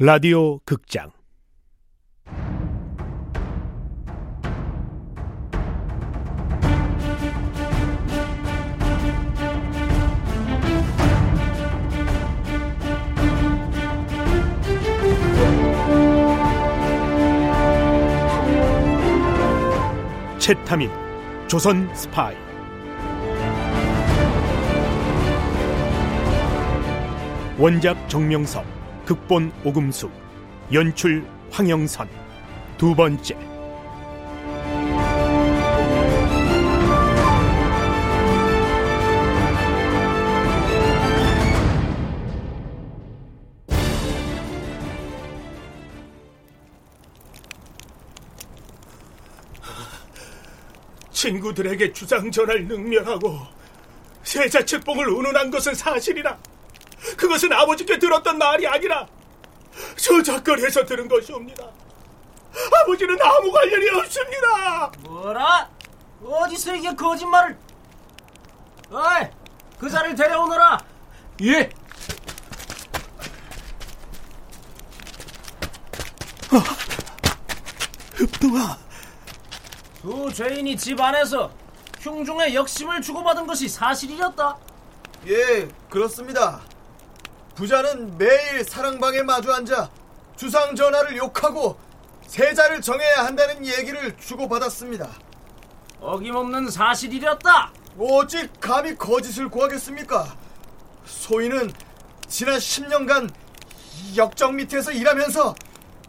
라디오 극장. 채타민 조선 스파이. 원작 정명섭 극본 오금수 연출 황영선. 두 번째. 친구들에게 주상 전할 능멸하고 세자 책봉을 운운한 것은 사실이라 그것은 아버지께 들었던 말이 아니라 저작거리에서 들은 것이옵니다. 아버지는 아무 관련이 없습니다. 뭐라? 어디서 이게 거짓말을? 어이, 그 자를 데려오너라. 예. 흡동아, 두 죄인이 집 안에서 흉중의 역심을 주고받은 것이 사실이었다. 예, 그렇습니다. 부자는 매일 사랑방에 마주 앉아 주상 전하를 욕하고 세자를 정해야 한다는 얘기를 주고받았습니다. 어김없는 사실이었다. 어찌 감히 거짓을 구하겠습니까? 소인은 지난 10년간 역정 밑에서 일하면서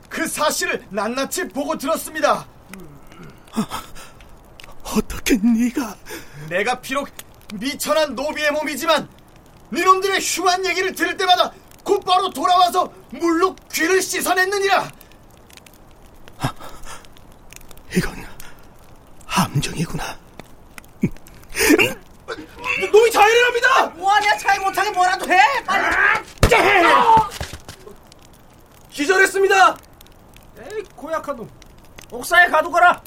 그 사실을 낱낱이 보고 들었습니다. 어떻게 네가 내가 비록 미천한 노비의 몸이지만 니놈들의 흉한 얘기를 들을 때마다 곧바로 돌아와서 물로 귀를 씻어냈느니라. 이건 함정이구나. 놈이 자해랍니다. 뭐하냐 차이 못하게 뭐라도 해. 빨리. 기절했습니다. 에이 고약한 놈. 옥사에 가두거라.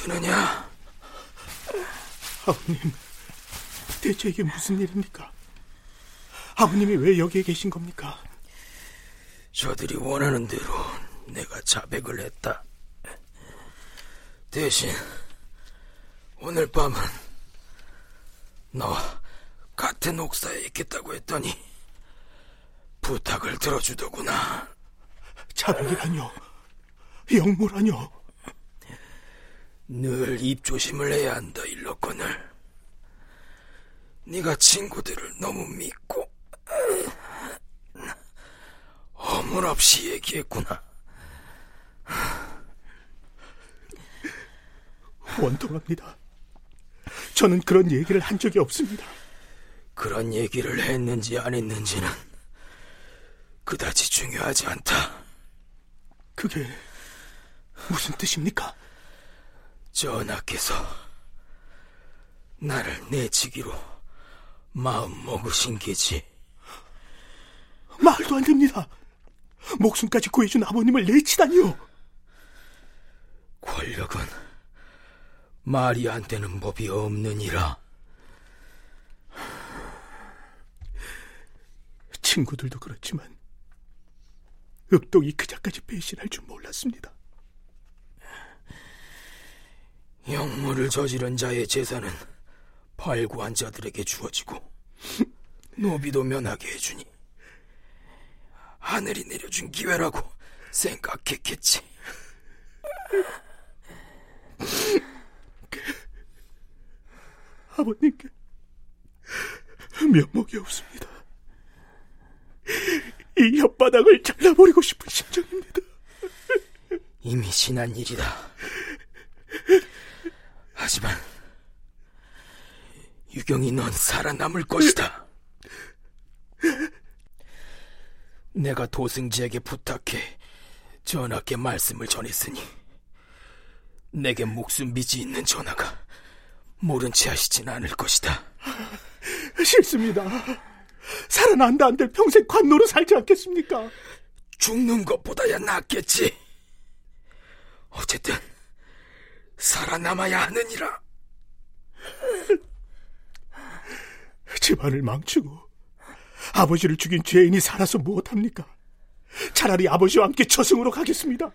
드느냐? 아버님, 대체 이게 무슨 일입니까? 아버님이 왜 여기에 계신 겁니까? 저들이 원하는 대로 내가 자백을 했다. 대신 오늘 밤은 너와 같은 옥사에 있겠다고 했더니 부탁을 들어주더구나. 자백이라뇨, 영모라뇨. 늘 입조심을 해야 한다, 일러건을. 네가 친구들을 너무 믿고 허물없이 얘기했구나. 원통합니다. 저는 그런 얘기를 한 적이 없습니다. 그런 얘기를 했는지 안 했는지는 그다지 중요하지 않다. 그게 무슨 뜻입니까? 전하께서 나를 내치기로 마음 먹으신 게지. 말도 안 됩니다. 목숨까지 구해준 아버님을 내치다니요. 권력은 말이 안 되는 법이 없느니라. 친구들도 그렇지만 읍동이 그자까지 배신할 줄 몰랐습니다. 영모를 저지른 자의 재산은 발구한 자들에게 주어지고 노비도 면하게 해주니 하늘이 내려준 기회라고 생각했겠지. 아버님께 면목이 없습니다. 이 혓바닥을 잘라버리고 싶은 심정입니다. 이미 지난 일이다. 하지만 유경이 넌 살아남을 것이다. 내가 도승지에게 부탁해 전하께 말씀을 전했으니 내게 목숨 빚이 있는 전하가 모른 체 하시진 않을 것이다. 싫습니다. 살아난다 한들 평생 관노로 살지 않겠습니까? 죽는 것보다야 낫겠지. 어쨌든 살아남아야 하느니라. 집안을 망치고 아버지를 죽인 죄인이 살아서 무엇합니까? 차라리 아버지와 함께 저승으로 가겠습니다.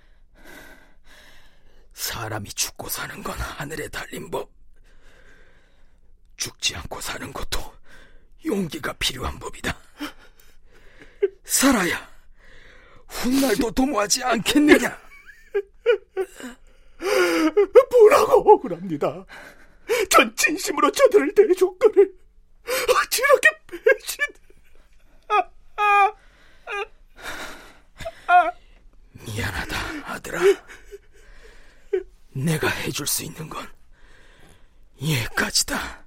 사람이 죽고 사는 건 하늘에 달린 법. 죽지 않고 사는 것도 용기가 필요한 법이다. 살아야 훗날도 도모하지 않겠느냐? 뭐라고 억울합니다. 전 진심으로 저들을 대줬거늘 어찌 이렇게 배신... 미안하다, 아들아. 내가 해줄 수 있는 건 얘까지다.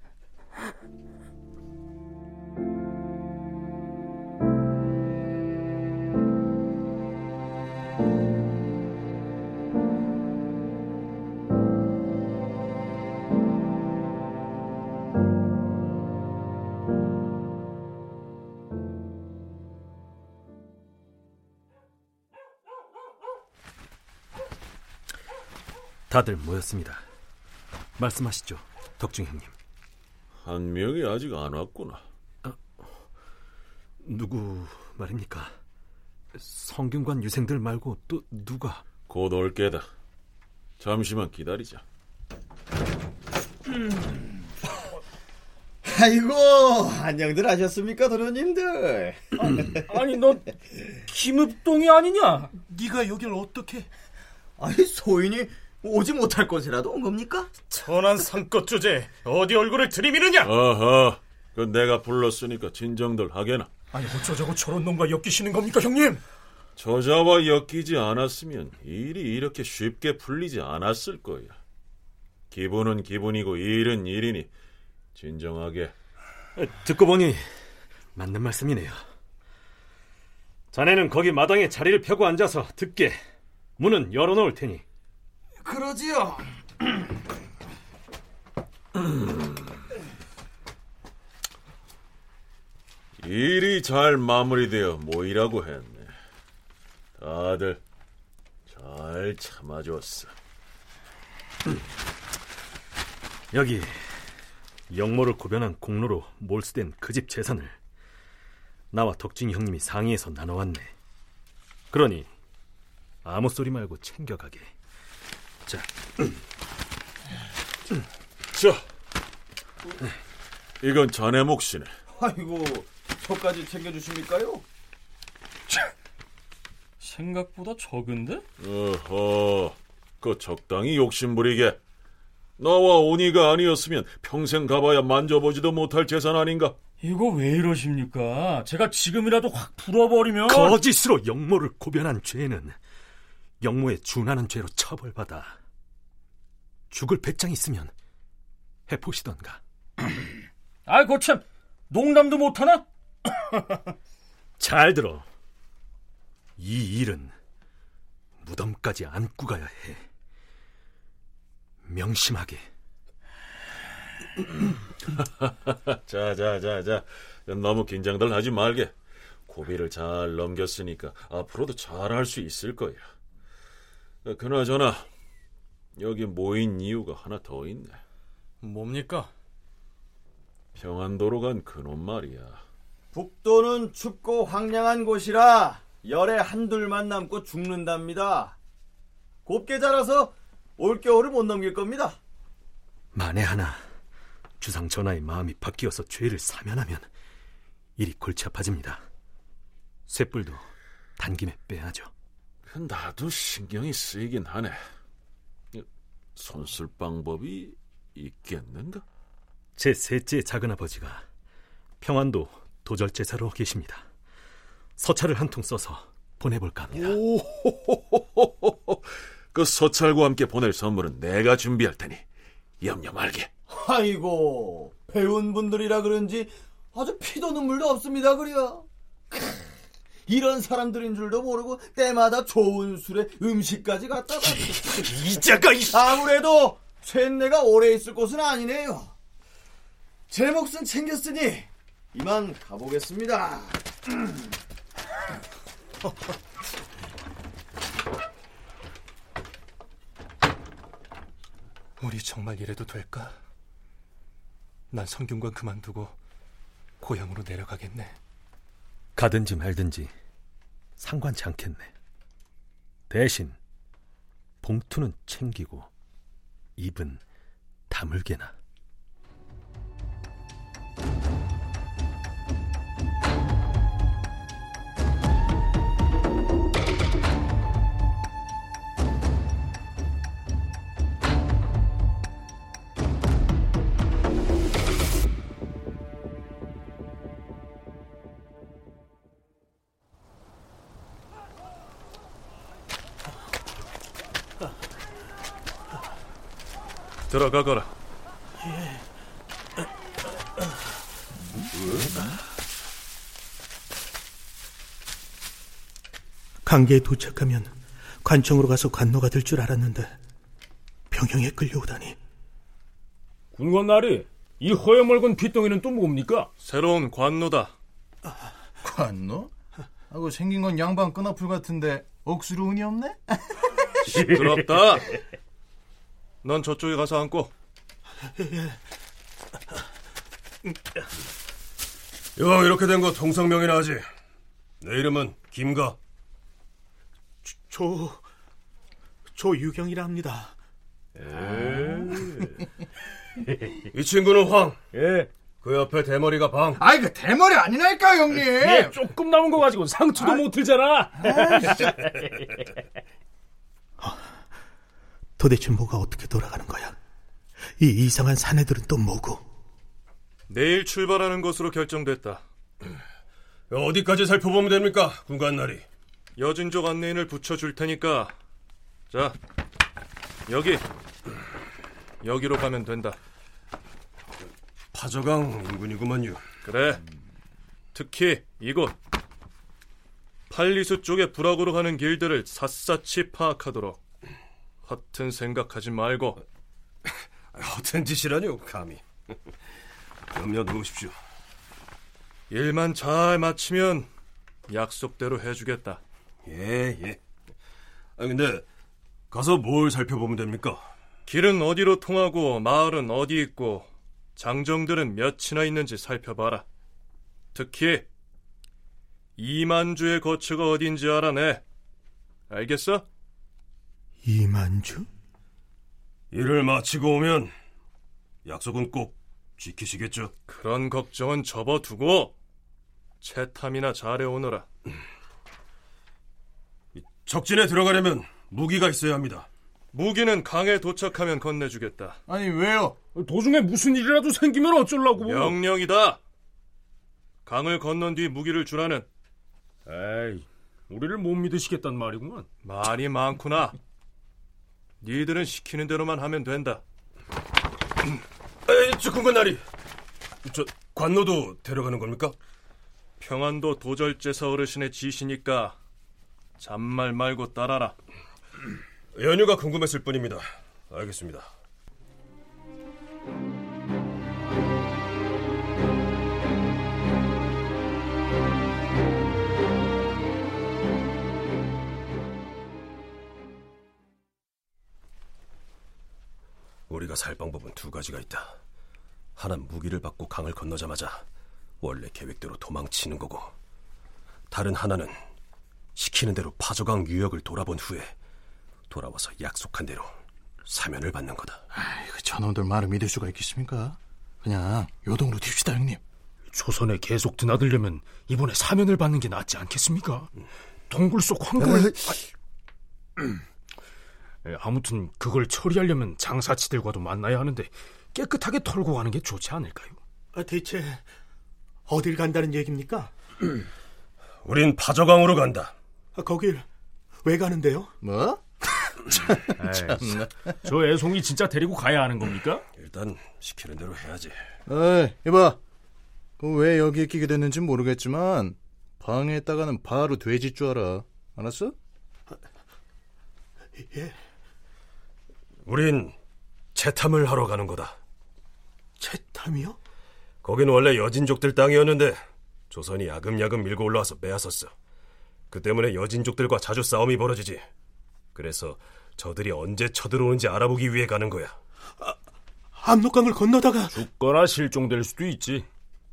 다들 모였습니다. 말씀하시죠, 덕중 형님. 한 명이 아직 안 왔구나. 누구 말입니까? 성균관 유생들 말고 또 누가? 곧 올 게다. 잠시만 기다리자. 아이고, 안녕들 하셨습니까, 도련님들? 아니 너 김읍동이 아니냐? 네가 여길 어떻게? 아니, 소인이 오지 못할 곳이라도 온 겁니까? 천한 상껏 주제 어디 얼굴을 들이미느냐? 아하, 그 내가 불렀으니까 진정들 하게나. 아니 어쩌자고 저런 놈과 엮이시는 겁니까 형님? 저자와 엮이지 않았으면 일이 이렇게 쉽게 풀리지 않았을 거야. 기분은 기분이고 일은 일이니 진정하게. 듣고 보니 맞는 말씀이네요. 자네는 거기 마당에 자리를 펴고 앉아서 듣게 문은 열어놓을 테니 그러지요. 일이 잘 마무리되어 모이라고 했네. 다들 잘 참아줬어. 여기 영모를 고변한 공로로 몰수된 그 집 재산을 나와 덕진이 형님이 상의해서 나눠왔네. 그러니 아무 소리 말고 챙겨가게. 자, 자, 이건 자네 몫이네. 아이고, 저까지 챙겨주십니까요? 생각보다 적은데? 어허, 그 적당히 욕심부리게. 나와 온이가 아니었으면 평생 가봐야 만져보지도 못할 재산 아닌가? 이거 왜 이러십니까? 제가 지금이라도 확 풀어버리면 거짓으로 영모를 고변한 죄는 영모에 준하는 죄로 처벌받아 죽을 배짱 있으면 해보시던가. 아이 거참 농담도 못하나? 잘 들어. 이 일은 무덤까지 안고 가야 해. 명심하게. 자, 자, 자, 자. 너무 긴장들 하지 말게. 고비를 잘 넘겼으니까 앞으로도 잘 할 수 있을 거야. 그나저나 여기 모인 이유가 하나 더 있네. 뭡니까? 평안도로 간 그놈 말이야. 북도는 춥고 황량한 곳이라 열에 한둘만 남고 죽는답니다. 곱게 자라서 올겨울을 못 넘길 겁니다. 만에 하나 주상 전하의 마음이 바뀌어서 죄를 사면하면 일이 골치 아파집니다. 쇠뿔도 단김에 빼야죠. 나도 신경이 쓰이긴 하네. 손쓸 방법이 있겠는가? 제 셋째 작은아버지가 평안도 도절제사로 계십니다. 서찰을 한 통 써서 보내볼까 합니다. 오호호호호호. 그 서찰과 함께 보낼 선물은 내가 준비할 테니 염려 말게. 아이고 배운 분들이라 그런지 아주 피도 눈물도 없습니다 그려. 이런 사람들인 줄도 모르고 때마다 좋은 술에 음식까지 갖다 놨어. 이자가 이 아무래도 쇤네가 오래 있을 곳은 아니네요. 제 몫은 챙겼으니 이만 가보겠습니다. 우리 정말 이래도 될까? 난 성균관 그만두고 고향으로 내려가겠네. 가든지 말든지 상관치 않겠네. 대신 봉투는 챙기고 입은 다물게나. 들어가거라. 강계에 도착하면 관청으로 가서 관노가 될 줄 알았는데 병영에 끌려오다니 군관 나리, 이 허여멀건 빗덩이는 또 뭡니까? 새로운 관노다. 관노? 하고 생긴 건 양반 끈어풀 같은데 억수로 운이 없네? 시끄럽다. 넌 저쪽에 가서 앉고. 여 이렇게 된 거 통성명이나 하지. 내 이름은 김가. 저... 저 유경이라 합니다 이 친구는 황. 예. 그 옆에 대머리가 방. 아이 그 대머리 아니라니까 형님. 예, 조금 남은 거 가지고 상투도 못 들잖아. 도대체 뭐가 어떻게 돌아가는 거야 이 이상한 사내들은 또 뭐고 내일 출발하는 것으로 결정됐다. 어디까지 살펴보면 됩니까, 군관나리? 여진족 안내인을 붙여줄 테니까. 자, 여기. 여기로 가면 된다. 파저강 인근이구만요. 그래. 특히 이곳. 팔리수 쪽에 불악으로 가는 길들을 샅샅이 파악하도록. 허튼 생각하지 말고. 허튼 짓이라뇨, 감히. 염려 놓으십시오. 일만 잘 마치면 약속대로 해주겠다. 예, 예. 아, 근데 가서 뭘 살펴보면 됩니까? 길은 어디로 통하고 마을은 어디 있고 장정들은 몇이나 있는지 살펴봐라. 특히 이만주의 거처가 어딘지 알아내. 알겠어? 이만주? 일을 마치고 오면 약속은 꼭 지키시겠죠? 그런 걱정은 접어두고 채탐이나 잘해오너라. 적진에 들어가려면 무기가 있어야 합니다. 무기는 강에 도착하면 건네주겠다. 아니 왜요? 도중에 무슨 일이라도 생기면 어쩌려고. 명령이다. 강을 건넌 뒤 무기를 주라는 에이, 우리를 못 믿으시겠단 말이구만. 말이 많구나. 니들은 시키는 대로만 하면 된다. 에이, 저 군관 나리. 저 관노도 데려가는 겁니까? 평안도 도절제사 어르신의 지시니까 잔말 말고 따라라. 연유가 궁금했을 뿐입니다. 알겠습니다. 우리가 살 방법은 두 가지가 있다. 하나는 무기를 받고 강을 건너자마자 원래 계획대로 도망치는 거고, 다른 하나는 시키는 대로 파조강 유역을 돌아본 후에 돌아와서 약속한 대로 사면을 받는 거다. 아이 그 저놈들 말을 믿을 수가 있겠습니까? 그냥 요동으로 튑시다 형님. 조선에 계속 드나들려면 이번에 사면을 받는 게 낫지 않겠습니까? 동굴 속 황금을... 에, 아무튼 그걸 처리하려면 장사치들과도 만나야 하는데 깨끗하게 털고 가는 게 좋지 않을까요? 아, 대체 어딜 간다는 얘기입니까? 우린 파저강으로 간다. 아, 거길 왜 가는데요? 뭐? 에이, 저 애송이 진짜 데리고 가야 하는 겁니까? 일단 시키는 대로 해야지. 어이 이봐. 그왜 여기에 끼게 됐는지 모르겠지만 방해했다가는 바로 돼지 줄 알아. 알았어? 예, 우린 채탐을 하러 가는 거다. 채탐이요? 거긴 원래 여진족들 땅이었는데 조선이 야금야금 밀고 올라와서 빼앗았어. 그 때문에 여진족들과 자주 싸움이 벌어지지. 그래서 저들이 언제 쳐들어오는지 알아보기 위해 가는 거야. 압록강을 건너다가 죽거나 실종될 수도 있지.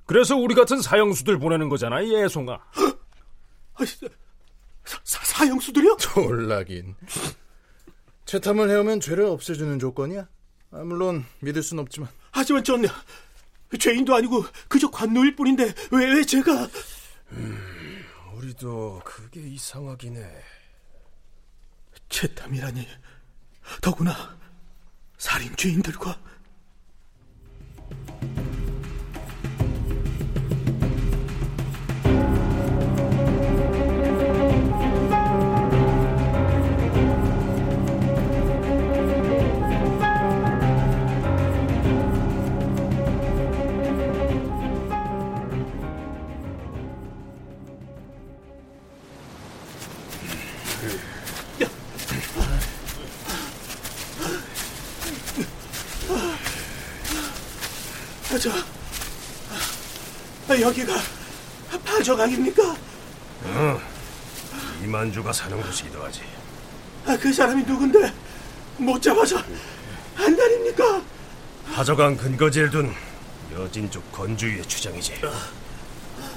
그래서 우리 같은 사형수들 보내는 거잖아, 이 애송아. 아, 사, 사, 사형수들이요? 졸라긴. 채탐을 해오면 죄를 없애주는 조건이야. 아, 물론 믿을 순 없지만. 하지만 전 죄인도 아니고 그저 관노일 뿐인데 왜, 왜 제가 우리도 그게 이상하긴 해. 채탐이라니 더구나 살인 죄인들과 저 아, 여기가 파저강입니까? 이만주가 사는 곳이기도 하지. 아, 그 사람이 누군데 못 잡아서 안달입니까? 하저강 근거지를 둔 여진족 건주의 주장이지.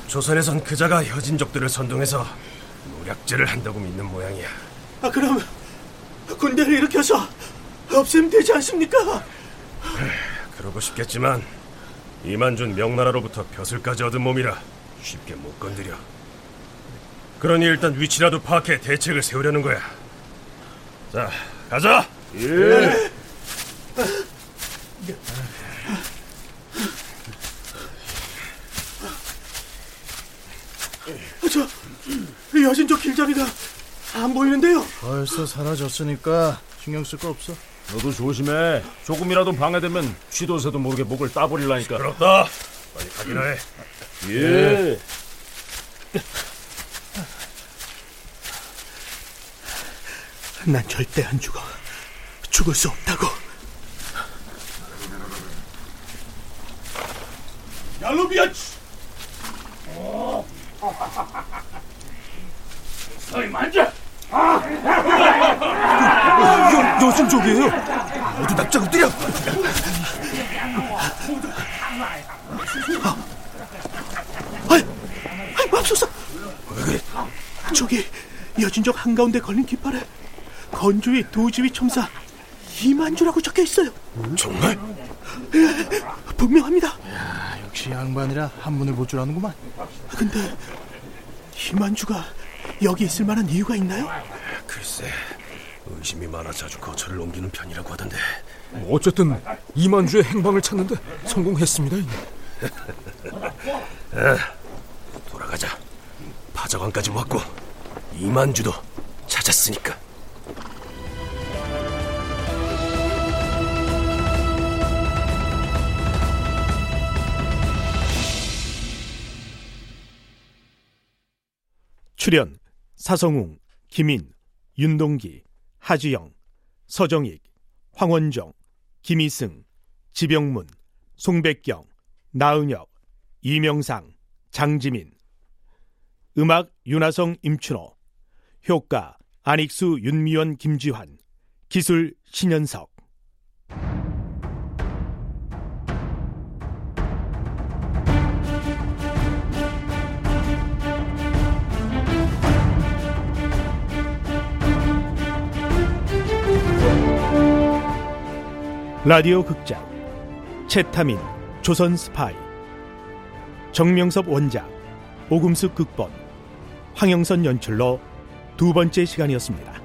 조선에선 그자가 여진족들을 선동해서 노략질을 한다고 믿는 모양이야. 아, 그럼 군대를 일으켜서 없애면 되지 않습니까? 그러고 싶겠지만 이만준 명나라로부터 벼슬까지 얻은 몸이라 쉽게 못 건드려. 그러니 일단 위치라도 파악해 대책을 세우려는 거야. 자, 가자. 예. 아, 저 여신족 길잡이가 안 보이는데요. 벌써 사라졌으니까 신경 쓸 거 없어. 너도 조심해. 조금이라도 방해되면 쥐도새도 모르게 목을 따버릴라니까. 그렇다. 빨리 가기나 해. 예. 난 절대 안 죽어. 죽을 수 없다고. 야루비야! 서이 만져. 여, 여신족이에요. 모두 납작 엎드려. 아이, 아이, 맙소사. 저기 여진족 한가운데 걸린 깃발에 건조의 도지위 첨사 이만주라고 적혀 있어요. 정말? 예, 분명합니다. 역시 양반이라 한문을 볼 줄 아는구만. 근데 이만주가 여기 있을 만한 이유가 있나요? 글쎄, 의심이 많아 자주 거처를 옮기는 편이라고 하던데. 뭐 어쨌든 이만주의 행방을 찾는데 성공했습니다. 돌아가자. 파자관까지 왔고 이만주도 찾았으니까. 출연 사성웅, 김인, 윤동기, 하지영, 서정익, 황원정, 김희승, 지병문, 송백경, 나은혁, 이명상, 장지민. 음악 윤하성 임춘호. 효과 안익수 윤미원 김지환. 기술 신현석 라디오 극장 채타민 조선 스파이 정명섭 원작 오금숙 극본 황영선 연출로 두 번째 시간이었습니다.